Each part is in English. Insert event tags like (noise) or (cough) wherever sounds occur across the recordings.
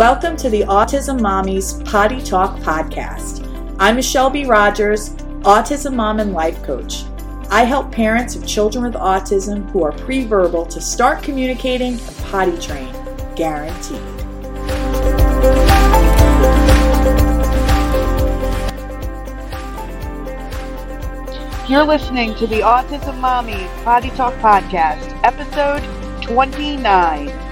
Welcome to the Autism Mommies Potty Talk podcast. I'm Michelle B. Rogers, Autism Mom and Life Coach. I help parents of children with autism who are pre-verbal to start communicating and potty train, guaranteed. You're listening to the Autism Mommy Potty Talk Podcast, episode 29.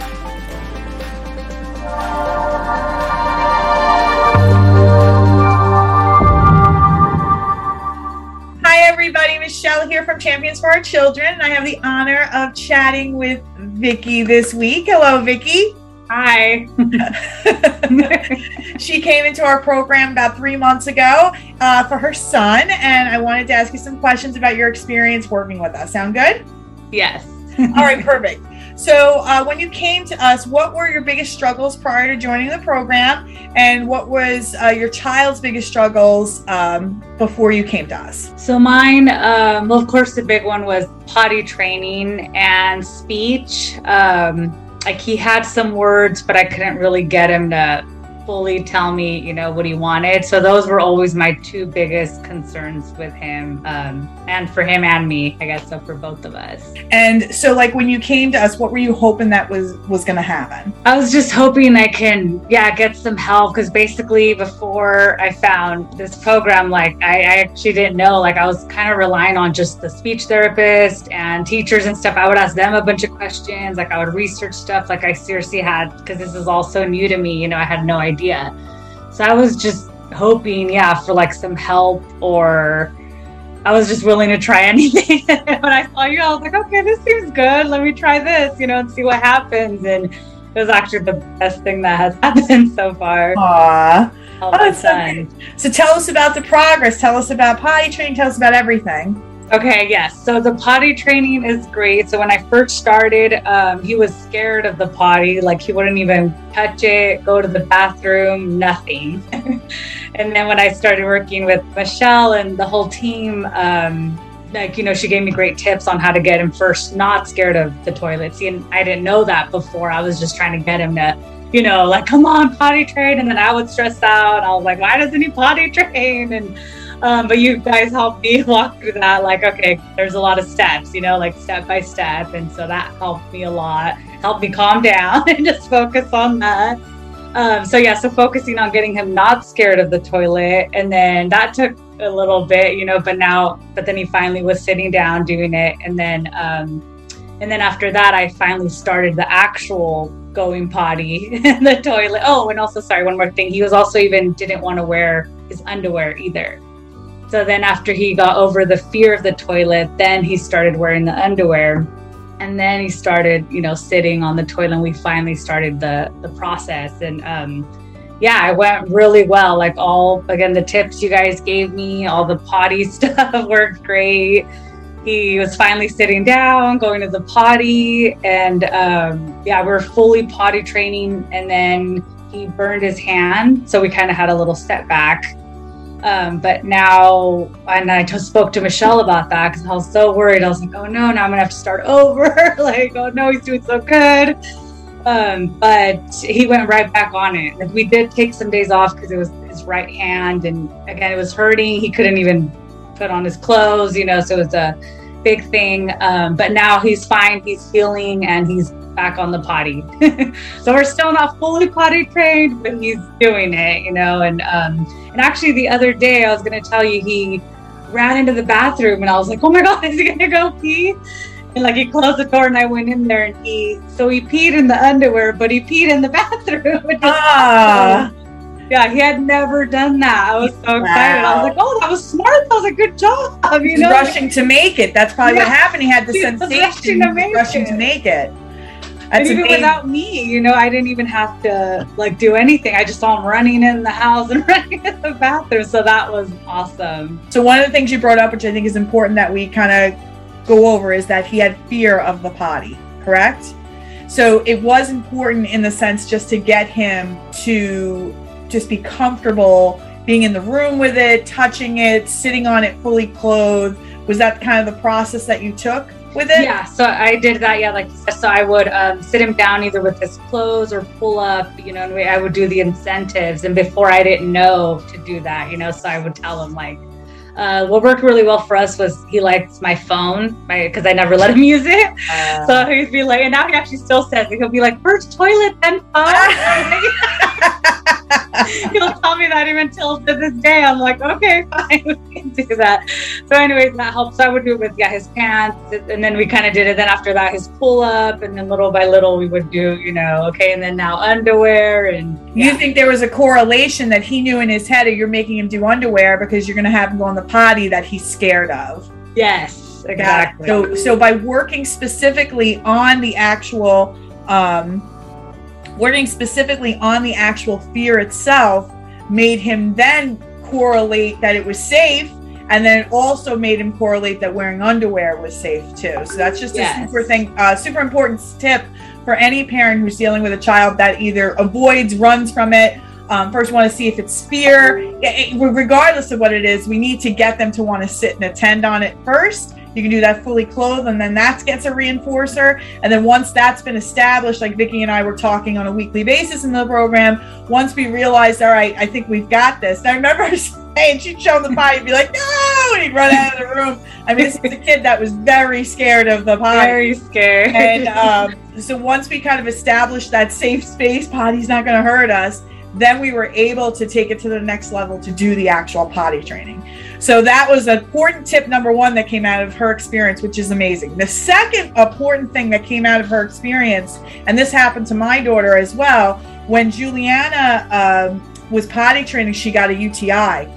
Hi, everybody. Michelle here from Champions for Our Children. And I have the honor of chatting with Vicki this week. Hello, Vicki. Hi. (laughs) she came into our program about three months ago uh, for her son, and I wanted to ask you some questions about your experience working with us. Sound good? Yes. All right, perfect. So, uh, when you came to us, what were your biggest struggles prior to joining the program, and what was uh, your child's biggest struggles um, before you came to us? So mine, um, well, of course, the big one was potty training and speech. Um, like he had some words, but I couldn't really get him to fully tell me, you know, what he wanted. So those were always my two biggest concerns with him, um, and for him and me, I guess. So for both of us. And so, like when you came to us, what were you hoping that was was going to happen? I was just hoping I can, yeah, get some help because basically before I found this program, like I, I actually didn't know, like I was kind of relying on just the speech therapist and teachers and stuff. I would ask them a bunch of questions, like I would research stuff, like I seriously had because this is all so new to me. You know, I had no idea. So I was just hoping, yeah, for like some help or. I was just willing to try (laughs) anything. when I saw you, I was like, okay, this seems good. Let me try this, you know, and see what happens. And it was actually the best thing that has (laughs) happened so far. Aww. Oh, Oh, so. So tell us about the progress. Tell us about potty training. Tell us about everything. Okay, yes. So the potty training is great. So when I first started, um, he was scared of the potty. Like he wouldn't even touch it, go to the bathroom, nothing. (laughs) and then when I started working with Michelle and the whole team, um, like you know, she gave me great tips on how to get him first not scared of the toilet. See, and I didn't know that before. I was just trying to get him to, you know, like come on, potty train, and then I would stress out. I was like, why doesn't he potty (laughs) train? And um, but you guys helped me (laughs) walk through that. Like, okay, there's a lot of steps, you know, like step by step, and so that helped me a lot. Helped me calm (laughs) down and just focus on that. Um, so yeah, so focusing on getting him not scared of the toilet, and then that took a little bit, you know. But now, but then he finally was sitting down doing it, and then, um, and then after that, I finally started the actual going potty (laughs) in the toilet. Oh, and also, sorry, one more thing. He was also even didn't want to wear his underwear either. So then after he got over the fear of the toilet, then he started wearing the underwear. And then he started, you know, sitting on the toilet and we finally started the the process. And um yeah, it went really well. Like all again the tips you guys gave me, all the potty (laughs) stuff worked great. He was finally sitting down, going to the potty, and um, yeah, we are fully potty training. And then he burned his hand, so we kind of had a little step back. Um, but now, and I just spoke to Michelle about that because I was so worried. I was like, oh no, now I'm gonna have to start (laughs) over. (laughs) like, oh no, he's doing so good. Um, but he went right back on it. Like, we did take some days off because it was his right hand, and again, it was hurting. He couldn't even put on his clothes, you know, so it was a big thing. Um, but now he's fine, he's healing, and he's back on the potty. (laughs) so we're still not fully potty trained, but he's doing it, you know. And um, and actually, the other day I was going to tell you he ran into the bathroom, and I was like, oh my god, (laughs) is he going to go pee? And like he closed the door, and I went in there, and he so he peed in the underwear, but he peed in the (laughs) bathroom. Ah. Yeah, he had never done that. I was so excited. I was like, "Oh, that was smart. That was a good job." You He's know, rushing to make it. That's probably what happened. He had the sensation. rushing to rushing to make it. And even amazing. without me, you know, I didn't even have to like do anything. I just saw him running in the house and (laughs) running in the bathroom. So that was awesome. So one of the things you brought up, which I think is important that we kind of go over, is that he had fear of the potty. Correct. So it was important in the sense just to get him to just be comfortable being in the room with it, touching it, sitting on it fully clothed. Was that kind of the process that you took? With it? Yeah, so I did that. Yeah, like you said, so I would um, sit him down either with his clothes or pull up, you know, and we, I would do the incentives. And before I didn't know to do that, you know, so I would tell him like, uh, what worked really well for us was he likes my phone, because I never let him (laughs) use it. Uh, so he'd be like, and now he actually still says it. He'll be like, first toilet, then phone. (laughs) He'll tell me that even till to this day. I'm like, okay, (laughs) fine, we can do that. So, anyways, that helps. So I would do it with yeah his pants, and then we kind of did it. Then after that, his pull up, and then little by little we would do, you know, okay, and then now underwear. And yeah. you think there was a correlation that he knew in his head that you're making him do underwear because you're going to have him go on the potty that he's scared of? Yes, exactly. So, so by working specifically on the actual. Um, working specifically on the actual fear itself made him then correlate that it was safe and then it also made him correlate that wearing underwear was safe too so that's just yes. a super thing uh, super important tip for any parent who's dealing with a child that either avoids runs from it um, first want to see if it's fear it, regardless of what it is we need to get them to want to sit and attend on it first you can do that fully clothed, and then that gets a reinforcer. And then once that's been established, like Vicki and I were talking on a weekly basis in the program, once we realized, all right, I think we've got this. And I remember (laughs) saying, she'd show the pie and be like, no, and he'd run out of the room. I mean, this is a kid that was very scared of the potty. Very scared. And um, so once we kind of established that safe space, potty's not going to hurt us then we were able to take it to the next level to do the actual potty training. So that was important tip number one that came out of her experience, which is amazing. The second important thing that came out of her experience, and this happened to my daughter as well, when Juliana um, was potty training, she got a UTI.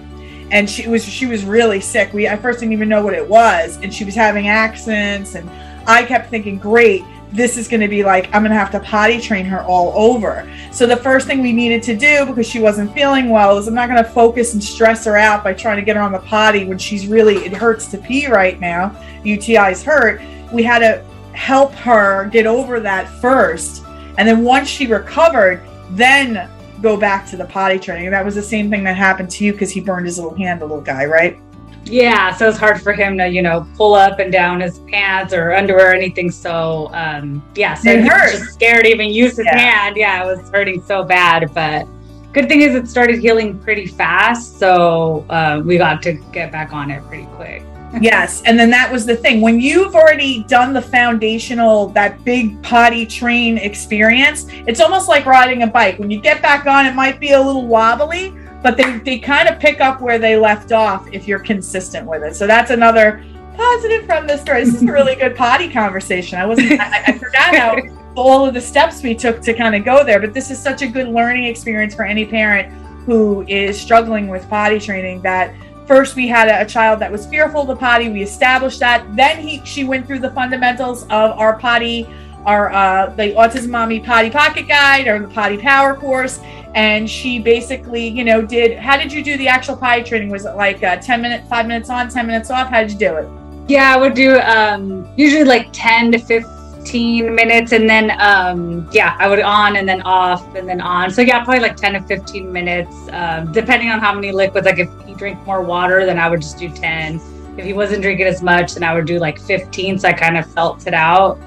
And she was she was really sick. We I first didn't even know what it was, and she was having accents, and I kept thinking, great, this is going to be like I'm going to have to potty train her all over. So the first thing we needed to do because she wasn't feeling well is I'm not going to focus and stress her out by trying to get her on the potty when she's really it hurts to pee right now. UTIs hurt. We had to help her get over that first. And then once she recovered, then go back to the potty training. And that was the same thing that happened to you because he burned his little hand, the little guy, right? Yeah so it's hard for him to you know pull up and down his pants or underwear or anything. So um yeah so it he hurt. was just scared to even use his yeah. hand. Yeah it was hurting so bad. But good thing is it started healing pretty fast. So uh, we got to get back on it pretty quick. (laughs) Yes and then that was the thing. When you've already done the foundational that big potty train experience it's almost like riding a bike. When you get back on it might be a little wobbly but they, they kind of pick up where they left off if you're consistent with it. So that's another positive from this story. This is a really good potty conversation. I wasn't, I, I forgot how all of the steps we took to kind of go there, but this is such a good learning experience for any parent who is struggling with potty training that first we had a, a, child that was fearful of the potty we established that then he she went through the fundamentals of our potty our uh, the autism mommy potty pocket guide or the potty power course and she basically, you know, did. How did you do the actual potty training? Was it like uh, ten minutes, five minutes on, ten minutes off? How did you do it? Yeah, I would do um, usually like ten to fifteen minutes, and then um, yeah, I would on and then off and then on. So yeah, probably like ten to fifteen minutes, um, depending on how many liquids. Like if he drank more water, then I would just do ten. If he wasn't drinking as much, then I would do like fifteen. So I kind of felt it out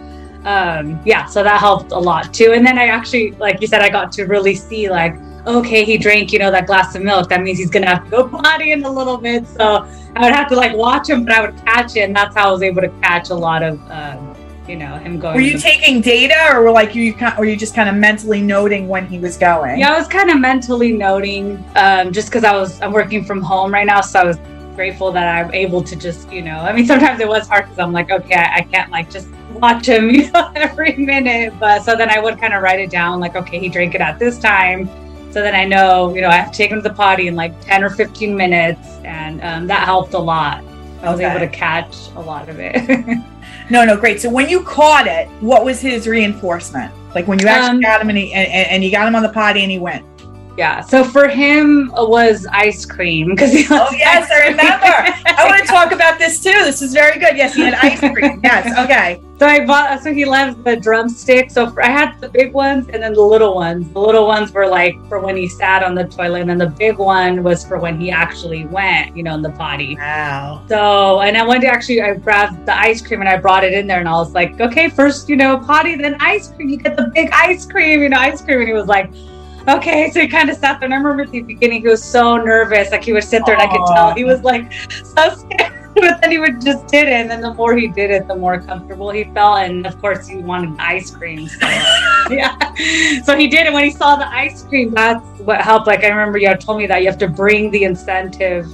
um, yeah, so that helped a lot too. And then I actually, like you said, I got to really see like, okay, he drank, you know, that glass of milk. That means he's gonna have to go (laughs) potty in a little bit. So I would have to like watch him, but I would catch it, and that's how I was able to catch a lot of, um, you know, him going. Were you taking data, or were like you, were you just kind of mentally noting when he was going? Yeah, I was kind of mentally noting, um, just because I was I'm working from home right now, so I was grateful that I'm able to just, you know, I mean, sometimes it was hard because I'm like, okay, I, I can't like just watch him, (laughs) you know, every minute. But so then I would kind of write it down, like, okay, he drank it at this time. So then I know, you know, I have to take him to the potty in like 10 or 15 minutes. And um, that helped a lot. I was okay. able to catch a lot of it. (laughs) no, no, great. So when you caught it, what was his reinforcement? Like when you actually um, got him and, he, and, and you got him on the potty and he went? Yeah. So for him it was ice cream because he Oh yes, I remember. I (laughs) want to talk about this too. This is very good. Yes, he had ice cream. (laughs) Yes. Okay. So I bought. So he loves the drumstick. So for, I had the big ones and then the little ones. The little ones were like for when he sat on the toilet, and then the big one was for when he actually went, you know, in the potty. Wow. So and I one day actually I grabbed the ice cream and I brought it in there and I was like, okay, first you know potty, then ice cream. You get the big ice cream, you know, ice cream. And he was like. Okay, so he kind of sat there. And I remember at the beginning, he was so nervous. Like he would sit there, and I could tell he was like so scared. (laughs) But then he would just did it, and then the more he did it, the more comfortable he felt. And of course, he wanted ice cream. So (laughs) yeah, so he did. it. when he saw the ice cream, that's what helped. Like I remember you told me that you have to bring the incentive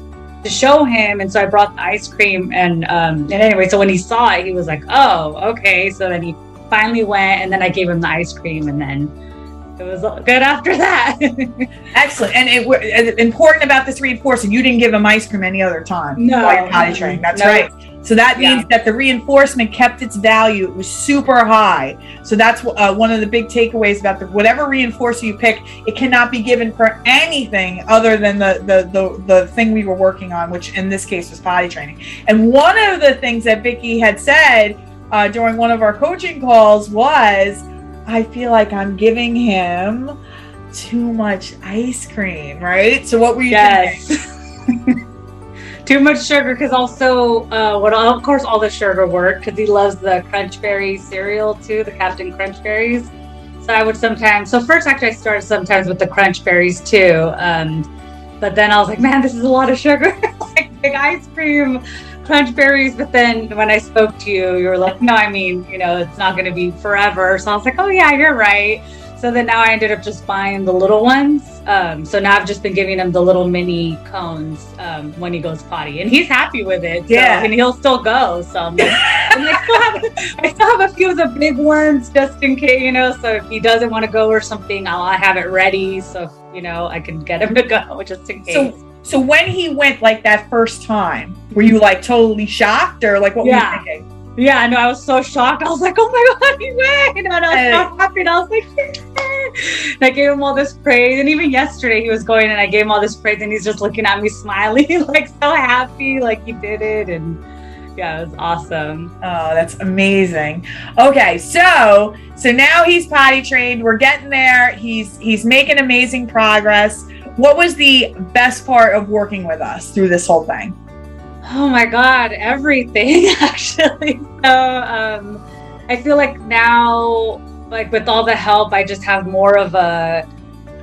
to show him, and so I brought the ice cream. And um, and anyway, so when he saw it, he was like, "Oh, okay." So then he finally went, and then I gave him the ice cream, and then it was good after that. (laughs) Excellent. And it, w- and important about this reinforcement, you didn't give him ice cream any other time. No. while you're potty training. That's No. right. So that Yeah. means that the reinforcement kept its value. It was super high. So that's uh, one of the big takeaways about the whatever reinforcer you pick. It cannot be given for anything other than the the the, the thing we were working on, which in this case was potty training. And one of the things that Vicki had said uh, during one of our coaching calls was, "I feel like I'm giving him." Too much ice cream, right? So what were you yes. (laughs) Too much sugar because also, uh, what of course all the sugar worked because he loves the Crunch Berry cereal too, the Captain Crunch Berries. So I would sometimes. So first, actually, I started sometimes with the Crunch Berries too. Um, but then I was like, man, this is a lot of sugar. (laughs) like big ice cream, Crunch Berries. But then when I spoke to you, you were like, no, I mean, you know, it's not going to be forever. So I was like, oh yeah, you're right. So then now I ended up just buying the little ones. Um, so now I've just been giving him the little mini cones um, when he goes potty, and he's happy with it. So, Yeah. and he'll still go. So I'm like, and I still have, I still have a few of the big ones just in case, you know. So if he doesn't want to go or something, I'll I have it ready. So you know, I can get him to go (laughs) just in case. So, so when he went like that first time, were you like totally shocked or like what Yeah. were you thinking? Yeah, I know. I was so shocked. I was like, "Oh my (laughs) god, he went!" And I was so happy. And I was like, and I gave him all this praise. And even yesterday, he was going, and I gave him all this praise, and he's just looking at me, (laughs) smiling, like so happy, like he did it. And yeah, it was awesome. Oh, that's amazing. Okay, so so now he's potty trained. We're getting there. He's he's making amazing progress. What was the best part of working with us through this whole thing? Oh my god, everything (laughs) actually. So um I feel like now like with all the help I just have more of a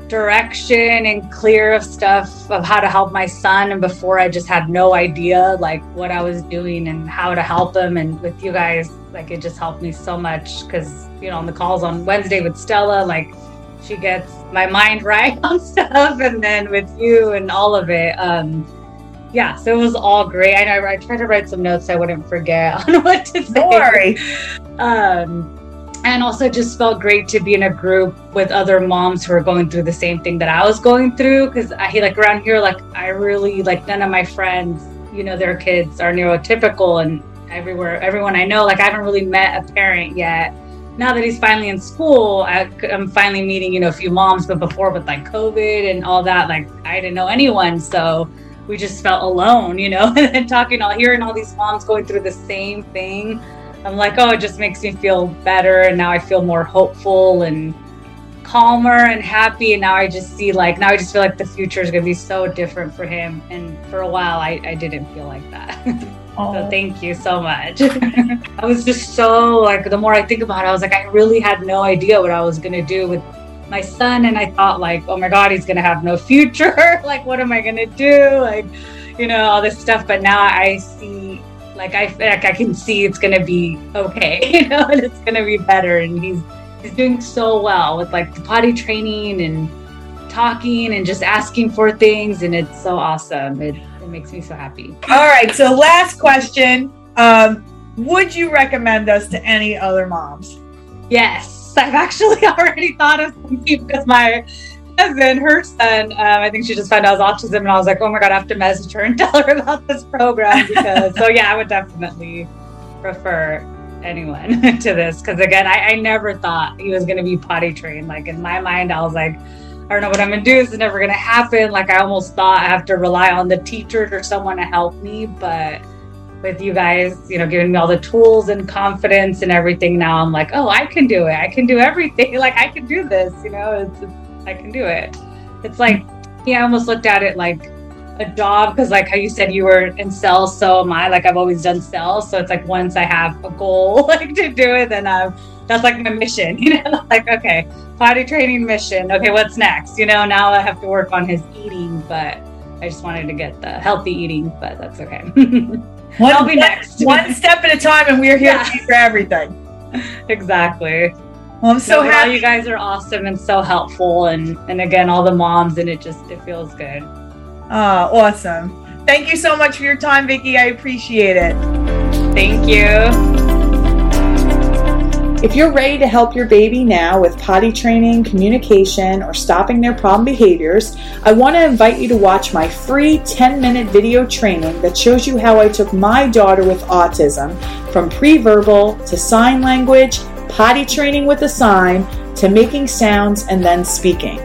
direction and clear of stuff of how to help my son. And before I just had no idea like what I was doing and how to help him. And with you guys like it just helped me so much cuz you know on the calls on Wednesday with Stella like she gets my mind (laughs) right on stuff. And then with you and all of it um yeah, so it was all great. I know I tried to write some notes so I wouldn't forget (laughs) on what to say. Don't worry. Um, and also just felt great to be in a group with other moms who are going through the same thing that I was going through. Because I like around here, like I really like none of my friends, you know, their kids are neurotypical, and everywhere, everyone I know, like I haven't really met a parent yet. Now that he's finally in school, I, I'm finally meeting, you know, a few moms. But before, with like COVID and all that, like I didn't know anyone, so we just felt alone, you know, (laughs) and talking all hearing all these moms going through the same thing. I'm like, oh, it just makes me feel better. And now I feel more hopeful and calmer and happy. And now I just see like, now I just feel like the future is going to be so different for him. And for a while, I, I didn't feel like that. (laughs) so thank you so much. (laughs) I was just so like, the more I think about it, I was like, I really had no idea what I was going to do with my son. And I thought like, oh my God, he's going to have no future. (laughs) like, what am I going to do? Like, you know, all this stuff. But now I see like I like I can see it's gonna be okay, (laughs) you know, and it's gonna be better. And he's he's doing so well with like the potty training and talking and just asking for things, and it's so awesome. It it makes me so happy. All right. So last question. Um, would you recommend us to any other moms? Yes, (laughs) I've actually (laughs) already thought of some people because my cousin, her son, um, I think she just found out autism, and I was like, oh my god, I have to message her and (laughs) tell her about this program because. so yeah, I would definitely refer anyone to this because again, I, I never thought he was going to be potty trained. Like in my mind, I was like, I don't know what I'm gonna do. This is never gonna happen. Like I almost thought I have to rely on the teachers or someone to help me, but with you guys, you know, giving me all the tools and confidence and everything, now I'm like, oh, I can do it. I can do everything. (laughs) Like I can do this. You know, it's, it's I can do it. It's like, yeah, I almost looked at it like a job because like how you said you were in sales so am i like i've always done sales so it's like once i have a goal (laughs) like to do it then I'm that's like my mission (laughs) you know like okay potty training mission okay what's next you know now i have to work on his eating but i just wanted to get the healthy eating but that's okay (laughs) one, i'll be next one step at a time and we're here yeah. for everything (laughs) exactly well, I'm so no, happy. You guys are awesome and so helpful, and and again, all the moms, and it just it feels good. Oh, awesome. Thank you so much for your time, Vicki. I appreciate it. Thank you. If you're ready to help your baby now with potty training, communication, or stopping their problem behaviors, I want to invite you to watch my free 10 minute video training that shows you how I took my daughter with autism from pre verbal to sign language, potty training with a sign, to making sounds and then speaking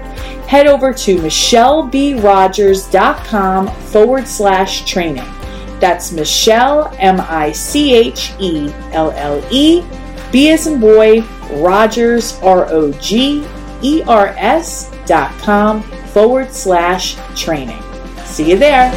head over to michellebrogers.com forward slash training. That's Michelle, M I C H E L L E, B as in boy, Rogers, R O G E R S dot com forward slash training. See you there.